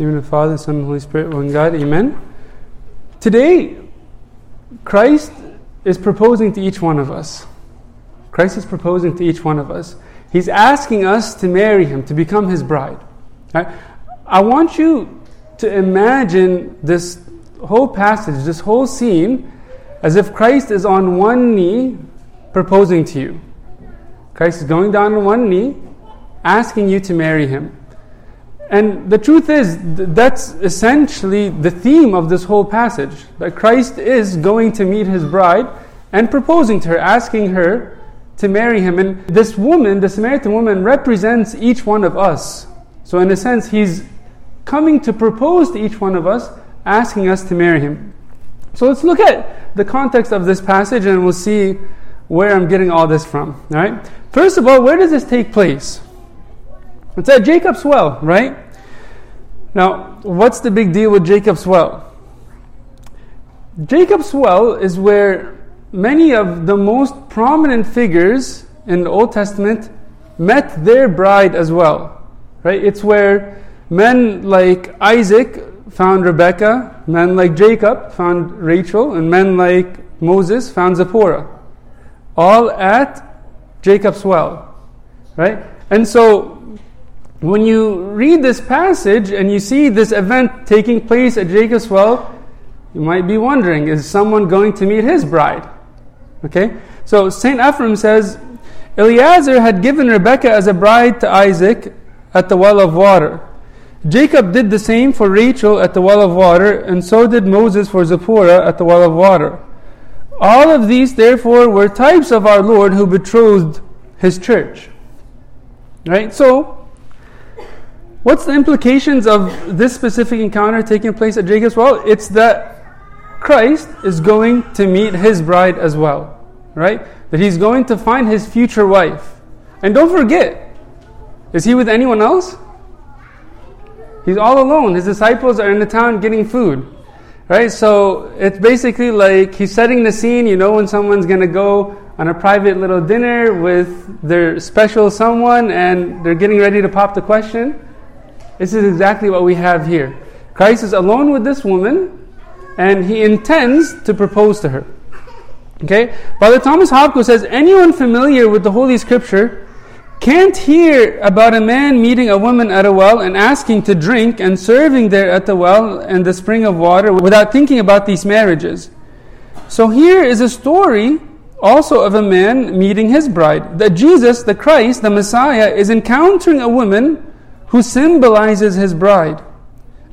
name of the Father, Son, and Holy Spirit, one God. Amen. Today, Christ is proposing to each one of us. Christ is proposing to each one of us. He's asking us to marry him, to become his bride. Right? I want you to imagine this whole passage, this whole scene, as if Christ is on one knee proposing to you. Christ is going down on one knee, asking you to marry him. And the truth is, that's essentially the theme of this whole passage that Christ is going to meet his bride and proposing to her, asking her to marry him. And this woman, the Samaritan woman, represents each one of us. So, in a sense, he's coming to propose to each one of us, asking us to marry him. So, let's look at the context of this passage and we'll see where I'm getting all this from. All right? First of all, where does this take place? It's at Jacob's well, right? Now, what's the big deal with Jacob's well? Jacob's well is where many of the most prominent figures in the Old Testament met their bride as well. Right? It's where men like Isaac found Rebekah, men like Jacob found Rachel, and men like Moses found Zipporah. All at Jacob's well. Right? And so when you read this passage and you see this event taking place at Jacob's well, you might be wondering, is someone going to meet his bride? Okay? So St. Ephrem says, Eliezer had given Rebekah as a bride to Isaac at the well of water. Jacob did the same for Rachel at the well of water, and so did Moses for Zipporah at the well of water. All of these, therefore, were types of our Lord who betrothed his church. Right? So, What's the implications of this specific encounter taking place at Jacob's well? It's that Christ is going to meet his bride as well, right? That he's going to find his future wife. And don't forget, is he with anyone else? He's all alone. His disciples are in the town getting food. Right? So it's basically like he's setting the scene, you know, when someone's going to go on a private little dinner with their special someone and they're getting ready to pop the question. This is exactly what we have here. Christ is alone with this woman, and he intends to propose to her. Okay? Father Thomas Hopko says anyone familiar with the Holy Scripture can't hear about a man meeting a woman at a well and asking to drink and serving there at the well and the spring of water without thinking about these marriages. So here is a story also of a man meeting his bride. That Jesus, the Christ, the Messiah, is encountering a woman who symbolizes his bride.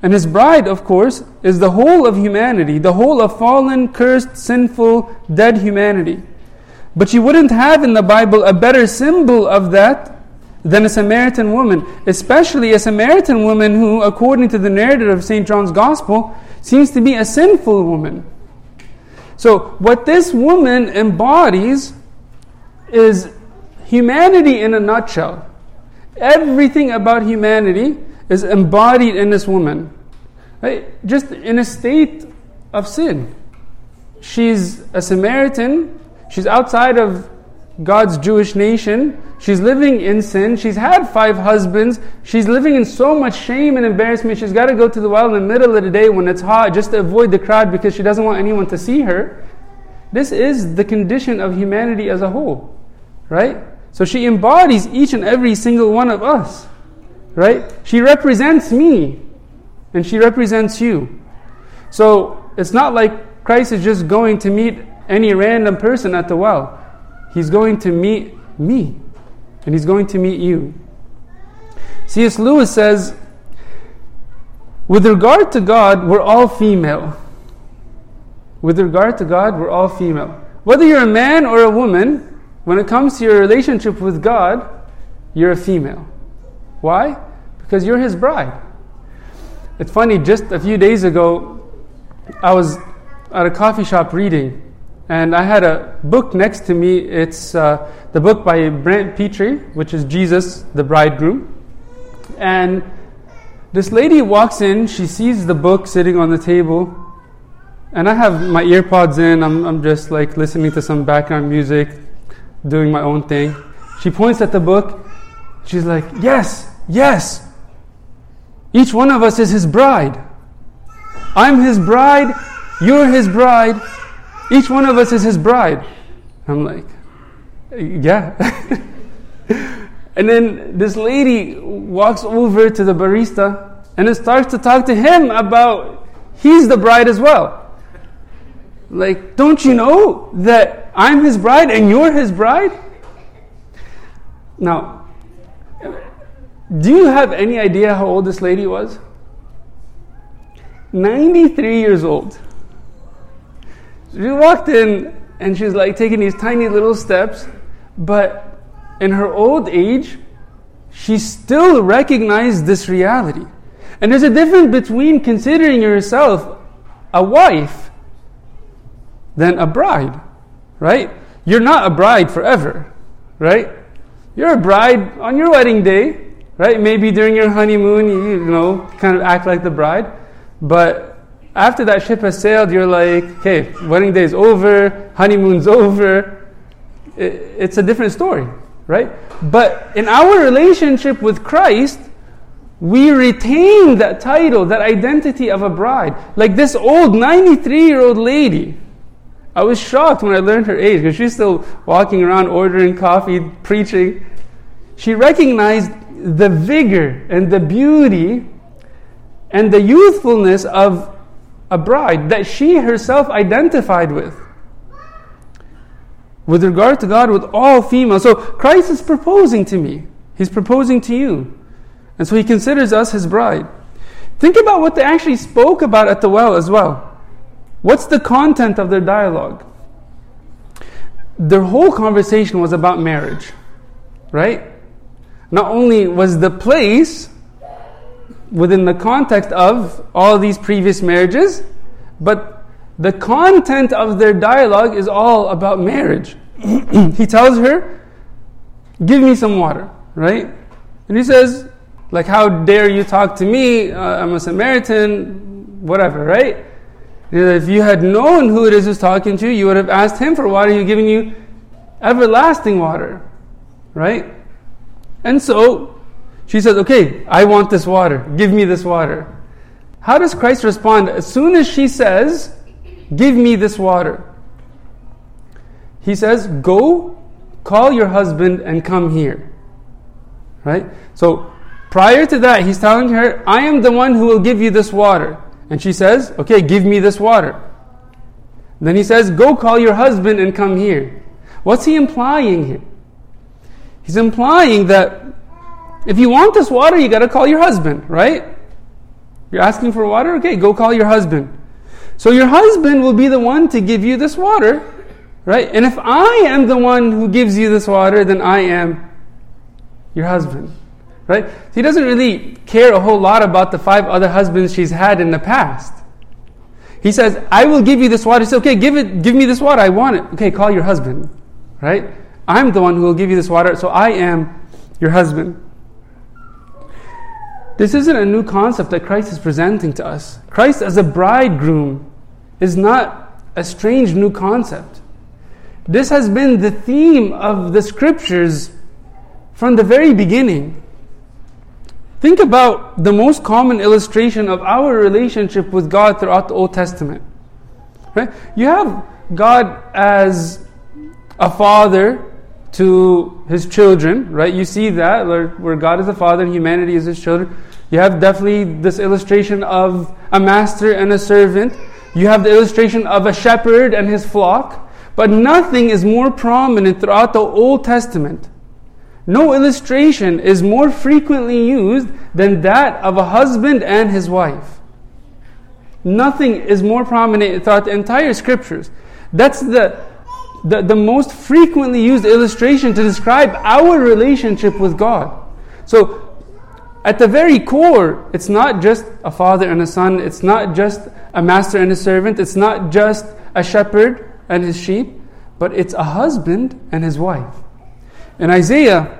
And his bride, of course, is the whole of humanity, the whole of fallen, cursed, sinful, dead humanity. But you wouldn't have in the Bible a better symbol of that than a Samaritan woman, especially a Samaritan woman who, according to the narrative of St. John's Gospel, seems to be a sinful woman. So, what this woman embodies is humanity in a nutshell. Everything about humanity is embodied in this woman. Right? Just in a state of sin. She's a Samaritan. She's outside of God's Jewish nation. She's living in sin. She's had five husbands. She's living in so much shame and embarrassment. She's got to go to the well in the middle of the day when it's hot just to avoid the crowd because she doesn't want anyone to see her. This is the condition of humanity as a whole, right? So she embodies each and every single one of us, right? She represents me, and she represents you. So it's not like Christ is just going to meet any random person at the well. He's going to meet me, and he's going to meet you. C.S. Lewis says, with regard to God, we're all female. With regard to God, we're all female. Whether you're a man or a woman, when it comes to your relationship with God, you're a female. Why? Because you're His bride. It's funny, just a few days ago, I was at a coffee shop reading, and I had a book next to me. It's uh, the book by Brant Pitre, which is Jesus, the bridegroom. And this lady walks in, she sees the book sitting on the table, and I have my earpods in, I'm, I'm just like listening to some background music, doing my own thing. She points at the book. She's like, Yes, yes. Each one of us is his bride. I'm his bride, you're his bride, each one of us is his bride. I'm like, yeah. and then this lady walks over to the barista and starts to talk to him about he's the bride as well. Like, don't you know that I'm his bride and you're his bride? Now, do you have any idea how old this lady was? 93 years old. She walked in and she's like taking these tiny little steps, but in her old age, she still recognized this reality. And there's a difference between considering yourself a wife than a bride, right? You're not a bride forever, right? You're a bride on your wedding day, right? Maybe during your honeymoon, you, you know, kind of act like the bride. But after that ship has sailed, you're like, okay, wedding day is over, honeymoon's over. It's a different story, right? But in our relationship with Christ, we retain that title, that identity of a bride. Like this old 93 year old lady. I was shocked when I learned her age because she's still walking around ordering coffee, preaching. She recognized the vigor and the beauty and the youthfulness of a bride that she herself identified with. With regard to God, with all females. So Christ is proposing to me. He's proposing to you. And so he considers us his bride. Think about what they actually spoke about at the well as well. What's the content of their dialogue? Their whole conversation was about marriage, right? Not only was the place within the context of all these previous marriages, but the content of their dialogue is all about marriage. he tells her, Give me some water, right? And he says, like, how dare you talk to me? Uh, I'm a Samaritan, whatever, right? If you had known who it is who's talking to you, you would have asked him for water. He's giving you everlasting water, right? And so she says, Okay, I want this water. Give me this water. How does Christ respond? As soon as she says, Give me this water, he says, Go, call your husband, and come here. Right? So prior to that, he's telling her, I am the one who will give you this water. And she says, Okay, give me this water. Then he says, Go call your husband and come here. What's he implying here? He's implying that if you want this water, you got to call your husband, right? You're asking for water? Okay, go call your husband. So your husband will be the one to give you this water, right? And if I am the one who gives you this water, then I am your husband, right? So he doesn't really care a whole lot about the five other husbands she's had in the past. He says, I will give you this water. He says, okay, give it, give me this water. I want it. Okay, call your husband, right? I'm the one who will give you this water, so I am your husband. This isn't a new concept that Christ is presenting to us. Christ as a bridegroom is not a strange new concept. This has been the theme of the scriptures from the very beginning. Think about the most common illustration of our relationship with God throughout the Old Testament. Right? You have God as a father to his children, right? You see that where, God is the father and humanity is his children. You have definitely this illustration of a master and a servant. You have the illustration of a shepherd and his flock. But nothing is more prominent throughout the Old Testament. No illustration is more frequently used than that of a husband and his wife. Nothing is more prominent throughout the entire scriptures. That's the, the, the most frequently used illustration to describe our relationship with God. So at the very core, it's not just a father and a son, it's not just a master and a servant, it's not just a shepherd and his sheep, but it's a husband and his wife. In Isaiah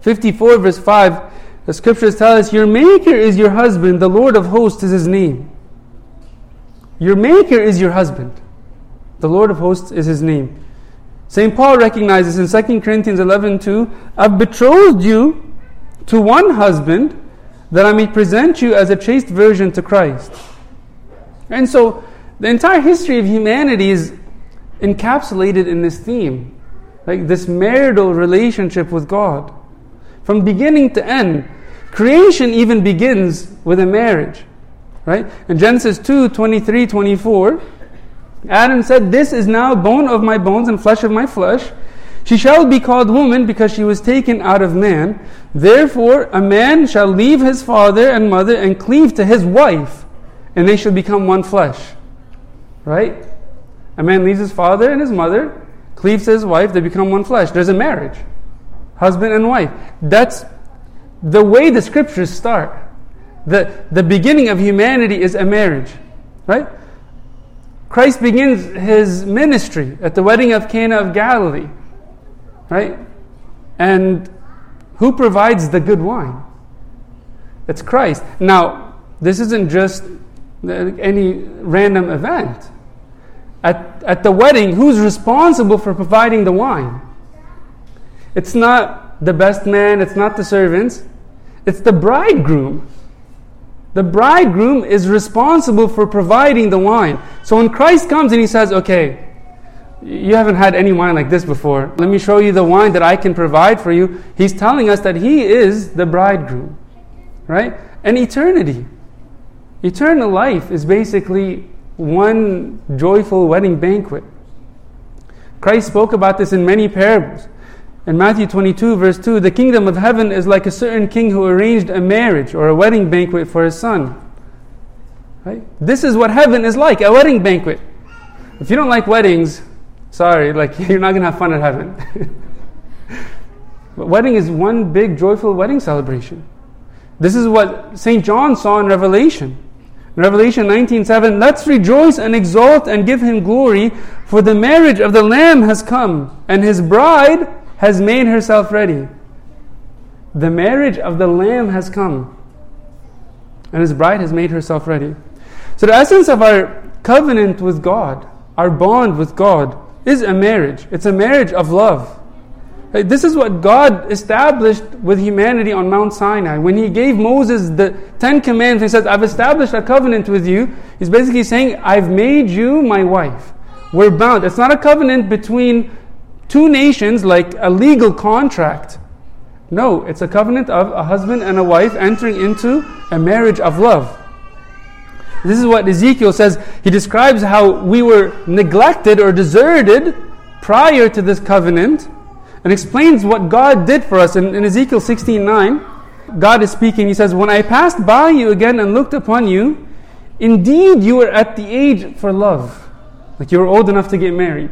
54, verse 5, the scriptures tell us, Your Maker is your husband, the Lord of hosts is his name. Your Maker is your husband, the Lord of hosts is his name. St. Paul recognizes in 2 Corinthians 11 2, I've betrothed you to one husband that I may present you as a chaste virgin to Christ. And so the entire history of humanity is encapsulated in this theme, like this marital relationship with God. From beginning to end, creation even begins with a marriage. Right? In Genesis 2 23 24, Adam said, This is now bone of my bones and flesh of my flesh. She shall be called woman because she was taken out of man. Therefore, a man shall leave his father and mother and cleave to his wife, and they shall become one flesh. Right? A man leaves his father and his mother, cleaves to his wife, they become one flesh. There's a marriage. Husband and wife. That's the way the scriptures start. The, the beginning of humanity is a marriage. Right? Christ begins his ministry at the wedding of Cana of Galilee. Right? And who provides the good wine? It's Christ. Now, this isn't just any random event. At, at the wedding, who's responsible for providing the wine? It's not the best man, it's not the servants, it's the bridegroom. The bridegroom is responsible for providing the wine. So when Christ comes and he says, Okay, you haven't had any wine like this before. Let me show you the wine that I can provide for you. He's telling us that he is the bridegroom, right? And eternity. Eternal life is basically one joyful wedding banquet. Christ spoke about this in many parables. In Matthew 22, verse 2, the kingdom of heaven is like a certain king who arranged a marriage or a wedding banquet for his son. Right? This is what heaven is like a wedding banquet. If you don't like weddings, sorry, like you're not going to have fun at heaven. but wedding is one big joyful wedding celebration. This is what St. John saw in Revelation. Revelation 19:7, let's rejoice and exult and give him glory, for the marriage of the Lamb has come, and his bride has made herself ready. The marriage of the Lamb has come, and his bride has made herself ready. So, the essence of our covenant with God, our bond with God, is a marriage. It's a marriage of love. This is what God established with humanity on Mount Sinai. When He gave Moses the Ten Commandments, He says, I've established a covenant with you. He's basically saying, I've made you my wife. We're bound. It's not a covenant between two nations like a legal contract. No, it's a covenant of a husband and a wife entering into a marriage of love. This is what Ezekiel says. He describes how we were neglected or deserted prior to this covenant and explains what God did for us. In, in Ezekiel 16 9, God is speaking. He says, When I passed by you again and looked upon you, indeed you were at the age for love. Like you were old enough to get married.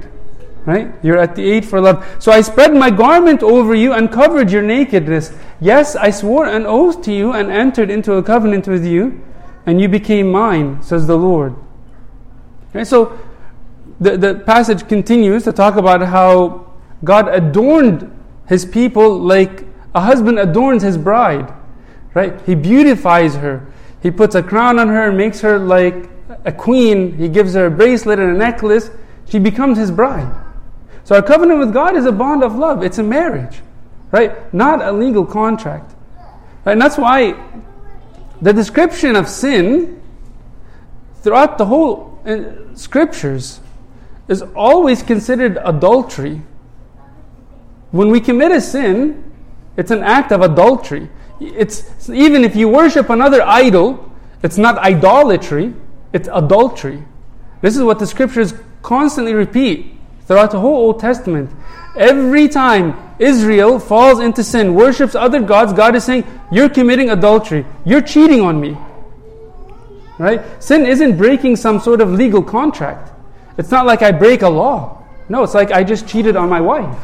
Right? You're at the age for love. So I spread my garment over you and covered your nakedness. Yes, I swore an oath to you and entered into a covenant with you, and you became mine, says the Lord. Right? So the, the passage continues to talk about how God adorned his people like a husband adorns his bride. Right? He beautifies her. He puts a crown on her and makes her like a queen. He gives her a bracelet and a necklace. She becomes his bride. So our covenant with God is a bond of love. It's a marriage, right? Not a legal contract. Right? And that's why the description of sin throughout the whole uh, scriptures is always considered adultery. When we commit a sin, it's an act of adultery. It's even if you worship another idol, it's not idolatry, it's adultery. This is what the scriptures constantly repeat throughout the whole Old Testament. Every time Israel falls into sin, worships other gods, God is saying, You're committing adultery. You're cheating on me. Right? Sin isn't breaking some sort of legal contract. It's not like I break a law. No, it's like I just cheated on my wife.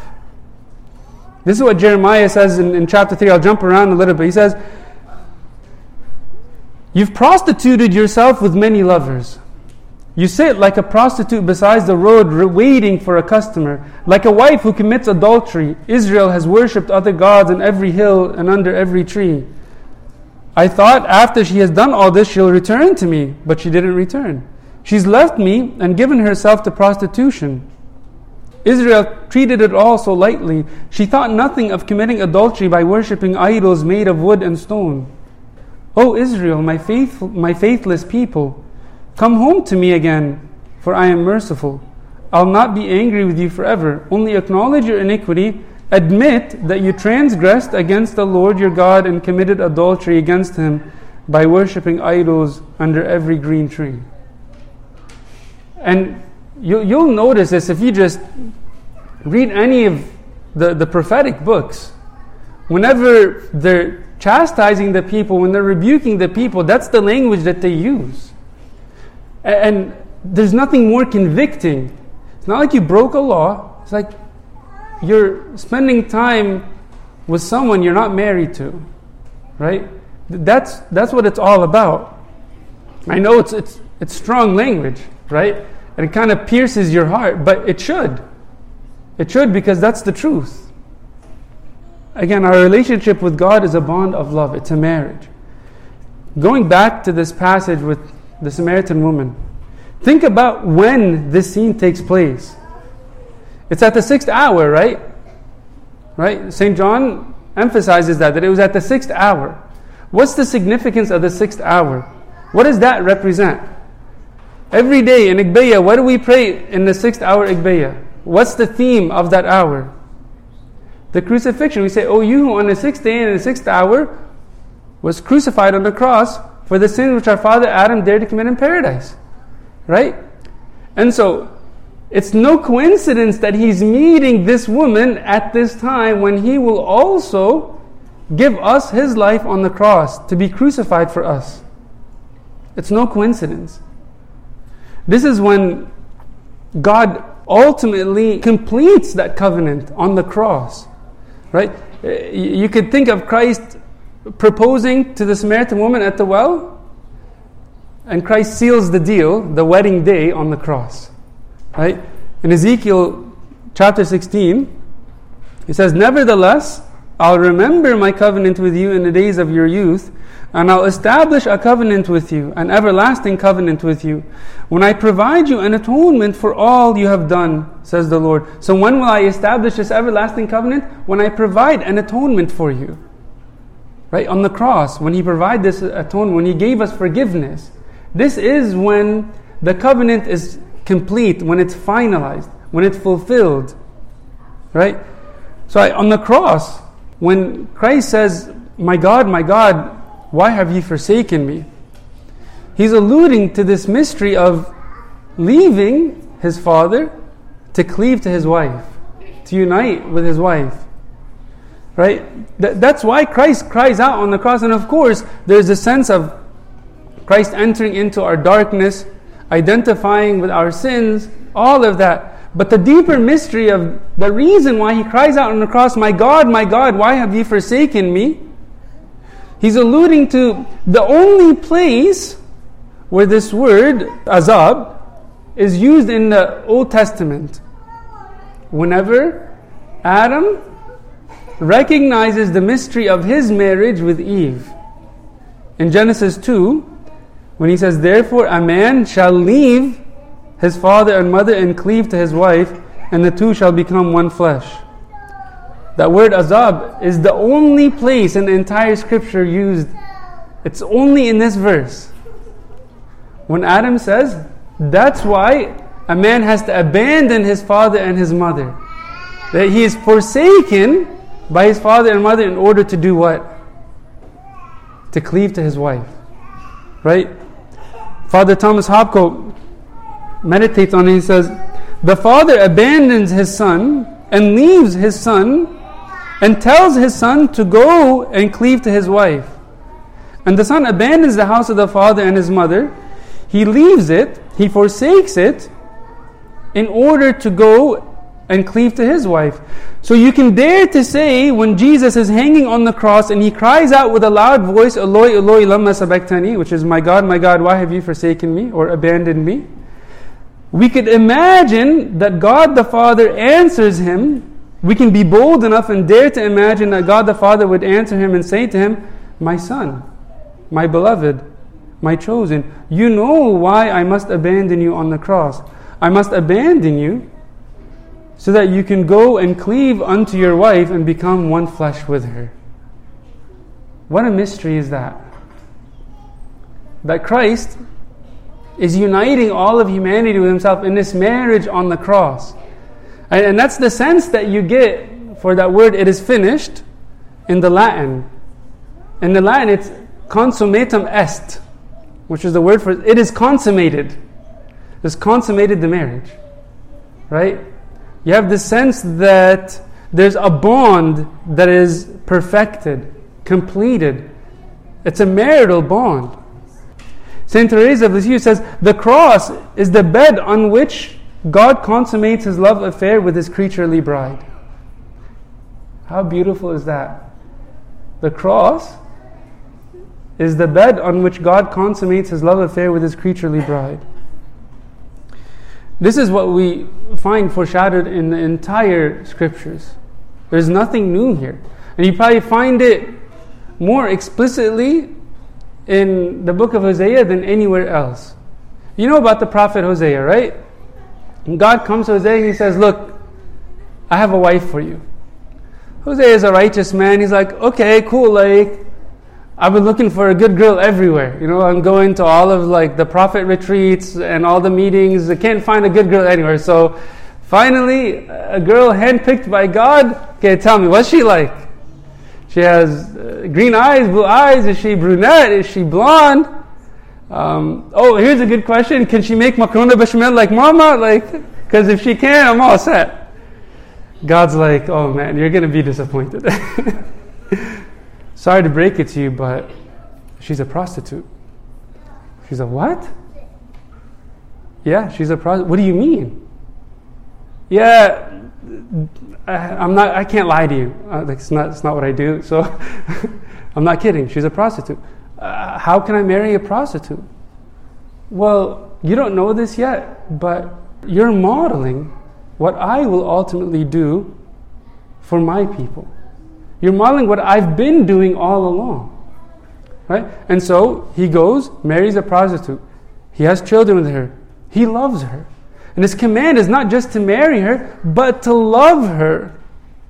This is what Jeremiah says in, in chapter 3. I'll jump around a little bit. He says, You've prostituted yourself with many lovers. You sit like a prostitute beside the road waiting for a customer. Like a wife who commits adultery, Israel has worshipped other gods in every hill and under every tree. I thought after she has done all this, she'll return to me, but she didn't return. She's left me and given herself to prostitution. Israel treated it all so lightly. She thought nothing of committing adultery by worshipping idols made of wood and stone. O Israel, my, faithful, my faithless people, come home to me again, for I am merciful. I'll not be angry with you forever. Only acknowledge your iniquity, admit that you transgressed against the Lord your God and committed adultery against him by worshipping idols under every green tree. And you, you'll notice this if you just read any of the, the prophetic books. Whenever they're chastising the people, when they're rebuking the people, that's the language that they use. And, and there's nothing more convicting. It's not like you broke a law, it's like you're spending time with someone you're not married to, right? That's, that's what it's all about. I know it's, it's, it's strong language, right? And it kind of pierces your heart, but it should. It should because that's the truth. Again, our relationship with God is a bond of love, it's a marriage. Going back to this passage with the Samaritan woman, think about when this scene takes place. It's at the sixth hour, right? Right? St. John emphasizes that, that it was at the sixth hour. What's the significance of the sixth hour? What does that represent? Every day in Agpeya, what do we pray in the sixth hour Agpeya? What's the theme of that hour? The crucifixion. We say, Oh, you who on the sixth day and the sixth hour was crucified on the cross for the sins which our father Adam dared to commit in paradise. Right? And so, it's no coincidence that he's meeting this woman at this time when he will also give us his life on the cross to be crucified for us. It's no coincidence. This is when God ultimately completes that covenant on the cross. Right? You could think of Christ proposing to the Samaritan woman at the well, and Christ seals the deal, the wedding day, on the cross. Right? In Ezekiel chapter 16, he says, Nevertheless, I'll remember my covenant with you in the days of your youth, and I'll establish a covenant with you, an everlasting covenant with you, when I provide you an atonement for all you have done, says the Lord. So when will I establish this everlasting covenant? When I provide an atonement for you. Right? On the cross, when He provided this atonement, when He gave us forgiveness. This is when the covenant is complete, when it's finalized, when it's fulfilled. Right? So I, on the cross, when Christ says, My God, my God, why have ye forsaken me? He's alluding to this mystery of leaving his father to cleave to his wife, to unite with his wife. Right? that's why Christ cries out on the cross. And of course, there's a sense of Christ entering into our darkness, identifying with our sins, all of that. But the deeper mystery of the reason why he cries out on the cross, My God, my God, why have you forsaken me? He's alluding to the only place where this word, azab, is used in the Old Testament. Whenever Adam recognizes the mystery of his marriage with Eve. In Genesis 2, when he says, Therefore a man shall leave his father and mother and cleave to his wife, and the two shall become one flesh. That word azab is the only place in the entire scripture used. It's only in this verse. When Adam says, that's why a man has to abandon his father and his mother. That he is forsaken by his father and mother in order to do what? To cleave to his wife. Right? Father Thomas Hopko meditates on it. He says, The father abandons his son and leaves his son and tells his son to go and cleave to his wife. And the son abandons the house of the father and his mother. He leaves it, he forsakes it in order to go and cleave to his wife. So you can dare to say when Jesus is hanging on the cross and he cries out with a loud voice, Eloi, Eloi, lama sabachthani, which is, My God, my God, why have you forsaken me or abandoned me? we could imagine that God the Father answers him. We can be bold enough and dare to imagine that God the Father would answer him and say to him, My son, my beloved, my chosen, you know why I must abandon you on the cross. I must abandon you so that you can go and cleave unto your wife and become one flesh with her. What a mystery is that? that Christ is uniting all of humanity with himself in this marriage on the cross. And, and that's the sense that you get for that word, it is finished, in the Latin. In the Latin, it's consummatum est, which is the word for it is consummated. It's consummated the marriage. Right? You have the sense that there's a bond that is perfected, completed. It's a marital bond. St. Teresa of Lisieux says, The cross is the bed on which God consummates his love affair with his creaturely bride. How beautiful is that? The cross is the bed on which God consummates his love affair with his creaturely bride. This is what we find foreshadowed in the entire scriptures. There's nothing new here. And you probably find it more explicitly in the book of Hosea than anywhere else. You know about the prophet Hosea, right? And God comes to Hosea and he says, Look, I have a wife for you. Hosea is a righteous man. He's like, Okay, cool, like, I've been looking for a good girl everywhere. You know, I'm going to all of like the prophet retreats and all the meetings. I can't find a good girl anywhere. So finally, a girl handpicked by God. Okay, tell me, what's she like? She has uh, green eyes, blue eyes. Is she brunette? Is she blonde? Um, oh, here's a good question. Can she make macaroni bechamel like mama? Like, because if she can, I'm all set. God's like, oh man, you're going to be disappointed. Sorry to break it to you, but she's a prostitute. She's a what? Yeah, she's a prostitute. What do you mean? Yeah, I'm not. I can't lie to you. Uh, it's not. It's not what I do. So I'm not kidding. She's a prostitute. Uh, how can I marry a prostitute? Well, you don't know this yet, but you're modeling what I will ultimately do for my people. You're modeling what I've been doing all along. Right? And so he goes, marries a prostitute. He has children with her. He loves her. And his command is not just to marry her, but to love her.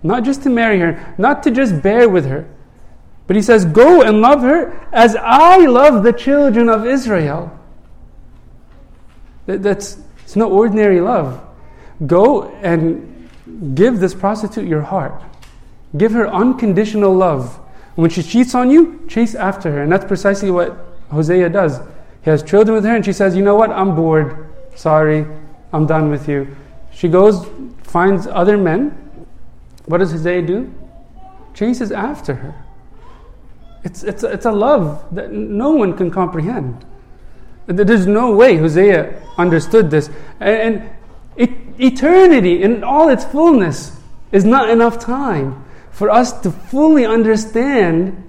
Not just to marry her, not to just bear with her. But he says, Go and love her as I love the children of Israel. That's it's no ordinary love. Go and give this prostitute your heart. Give her unconditional love. When she cheats on you, chase after her. And that's precisely what Hosea does. He has children with her, and she says, You know what? I'm bored. Sorry. I'm done with you. She goes, finds other men. What does Hosea do? Chases after her. It's, it's, it's a love that no one can comprehend. There's no way Hosea understood this. And, and it, eternity in all its fullness is not enough time for us to fully understand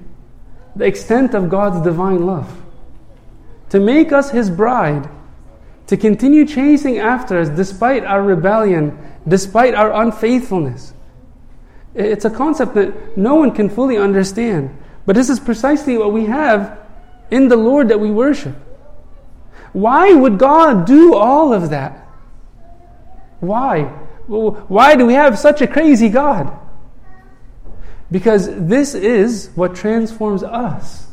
the extent of God's divine love. To make us His bride to continue chasing after us despite our rebellion, despite our unfaithfulness. It's a concept that no one can fully understand. But this is precisely what we have in the Lord that we worship. Why would God do all of that? Why? Why do we have such a crazy God? Because this is what transforms us.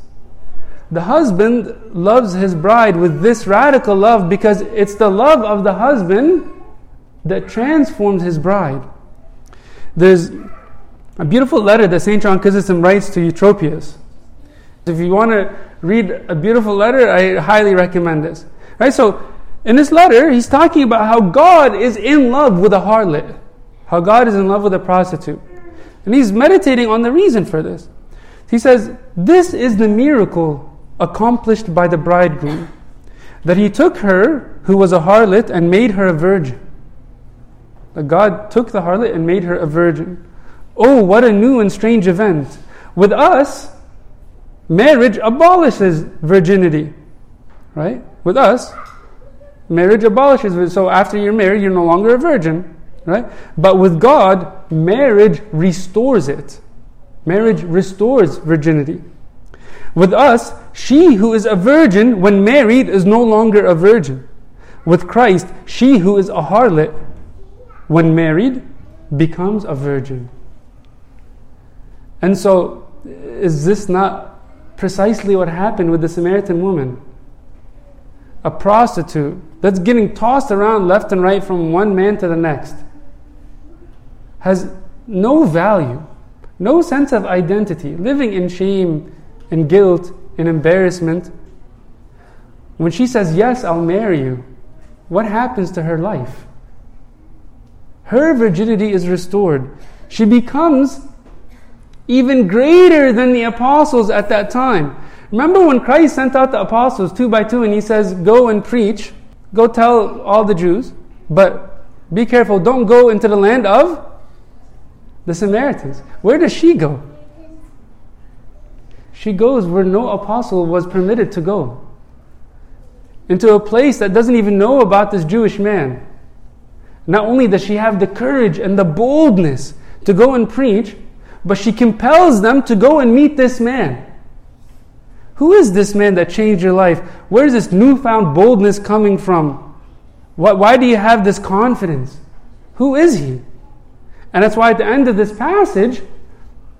The husband loves his bride with this radical love because it's the love of the husband that transforms his bride. There's a beautiful letter that St. John Chrysostom writes to Eutropius. If you want to read a beautiful letter, I highly recommend this. Right? So, in this letter, he's talking about how God is in love with a harlot, how God is in love with a prostitute. And he's meditating on the reason for this. He says, This is the miracle accomplished by the bridegroom, that he took her, who was a harlot, and made her a virgin. That God took the harlot and made her a virgin. Oh, what a new and strange event. With us, marriage abolishes virginity. Right? With us, marriage abolishes. So after you're married, you're no longer a virgin. Right? But with God, marriage restores it. Marriage restores virginity. With us, she who is a virgin when married is no longer a virgin. With Christ, she who is a harlot when married becomes a virgin. And so, is this not precisely what happened with the Samaritan woman? a prostitute that's getting tossed around left and right from one man to the next, has no value, no sense of identity, living in shame and guilt and embarrassment. When she says, Yes, I'll marry you, what happens to her life? Her virginity is restored. She becomes even greater than the apostles at that time. Remember when Christ sent out the apostles two by two and he says, Go and preach, go tell all the Jews, but be careful, don't go into the land of the Samaritans. Where does she go? She goes where no apostle was permitted to go. Into a place that doesn't even know about this Jewish man. Not only does she have the courage and the boldness to go and preach, but she compels them to go and meet this man. Who is this man that changed your life? Where is this newfound boldness coming from? Why, why do you have this confidence? Who is he? And that's why at the end of this passage,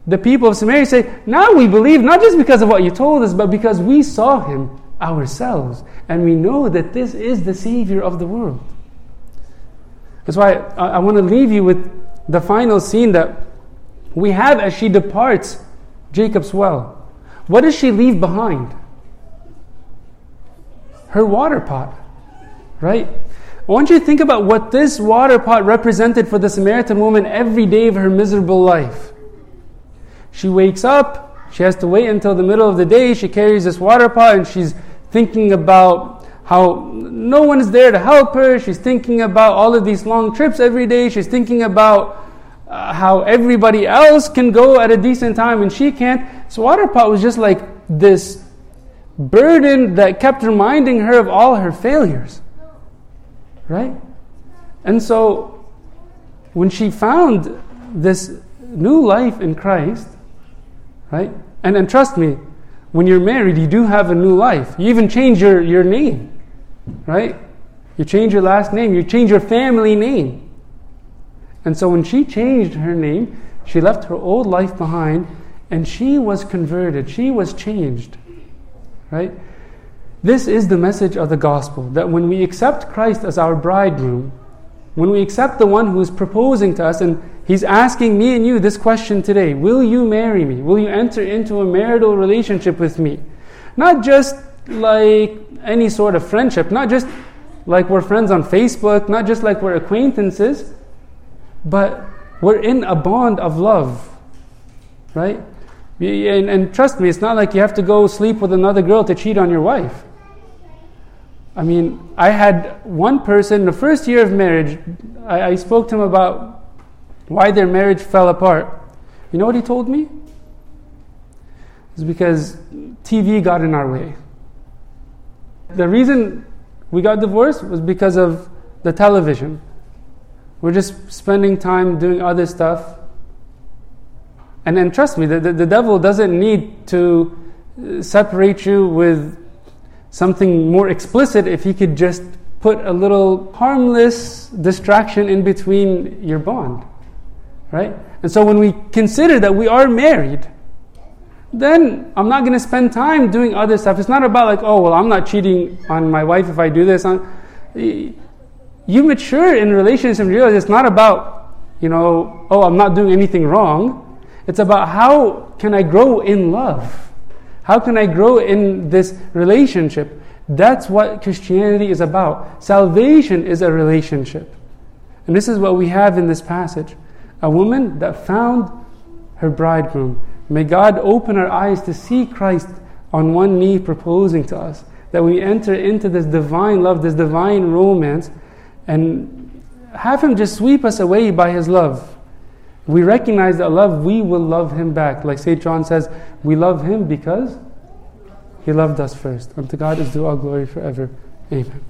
the people of Samaria say, Now we believe, not just because of what you told us, but because we saw him ourselves. And we know that this is the Savior of the world. That's why I, I want to leave you with the final scene that we have as she departs Jacob's well. What does she leave behind? Her water pot, right? I want you to think about what this water pot represented for the Samaritan woman every day of her miserable life. She wakes up, she has to wait until the middle of the day, she carries this water pot and she's thinking about how no one is there to help her. She's thinking about all of these long trips every day. She's thinking about uh, how everybody else can go at a decent time and she can't. So, water pot was just like this burden that kept reminding her of all her failures. Right? And so, when she found this new life in Christ, right? And, and trust me, when you're married, you do have a new life. You even change your, your name, right? You change your last name, you change your family name. And so when she changed her name, she left her old life behind and she was converted. She was changed. Right? This is the message of the gospel that when we accept Christ as our bridegroom, when we accept the one who is proposing to us, and he's asking me and you this question today Will you marry me? Will you enter into a marital relationship with me? Not just like any sort of friendship, not just like we're friends on Facebook, not just like we're acquaintances, but we're in a bond of love, right? And, and, trust me, it's not like you have to go sleep with another girl to cheat on your wife. I mean, I had one person, the first year of marriage, I, I spoke to him about why their marriage fell apart. You know what he told me? It's because TV got in our way. The reason we got divorced was because of the television. We're just spending time doing other stuff. And then trust me, the, the, the devil doesn't need to uh, separate you with something more explicit if he could just put a little harmless distraction in between your bond. Right? And so when we consider that we are married, then I'm not going to spend time doing other stuff. It's not about like, oh, well, I'm not cheating on my wife if I do this you mature in relationships and realize it's not about, you know, oh, I'm not doing anything wrong. It's about how can I grow in love? How can I grow in this relationship? That's what Christianity is about. Salvation is a relationship. And this is what we have in this passage a woman that found her bridegroom. May God open our eyes to see Christ on one knee proposing to us. That we enter into this divine love, this divine romance and have Him just sweep us away by His love. We recognize that love, we will love Him back. Like St. John says, we love Him because He loved us first. Unto God is due all glory forever. Amen.